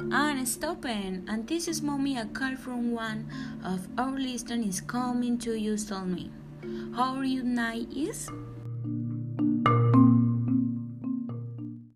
And stopping. And this is mommy. A call from one of our listeners coming to you. Tell me, how you night is?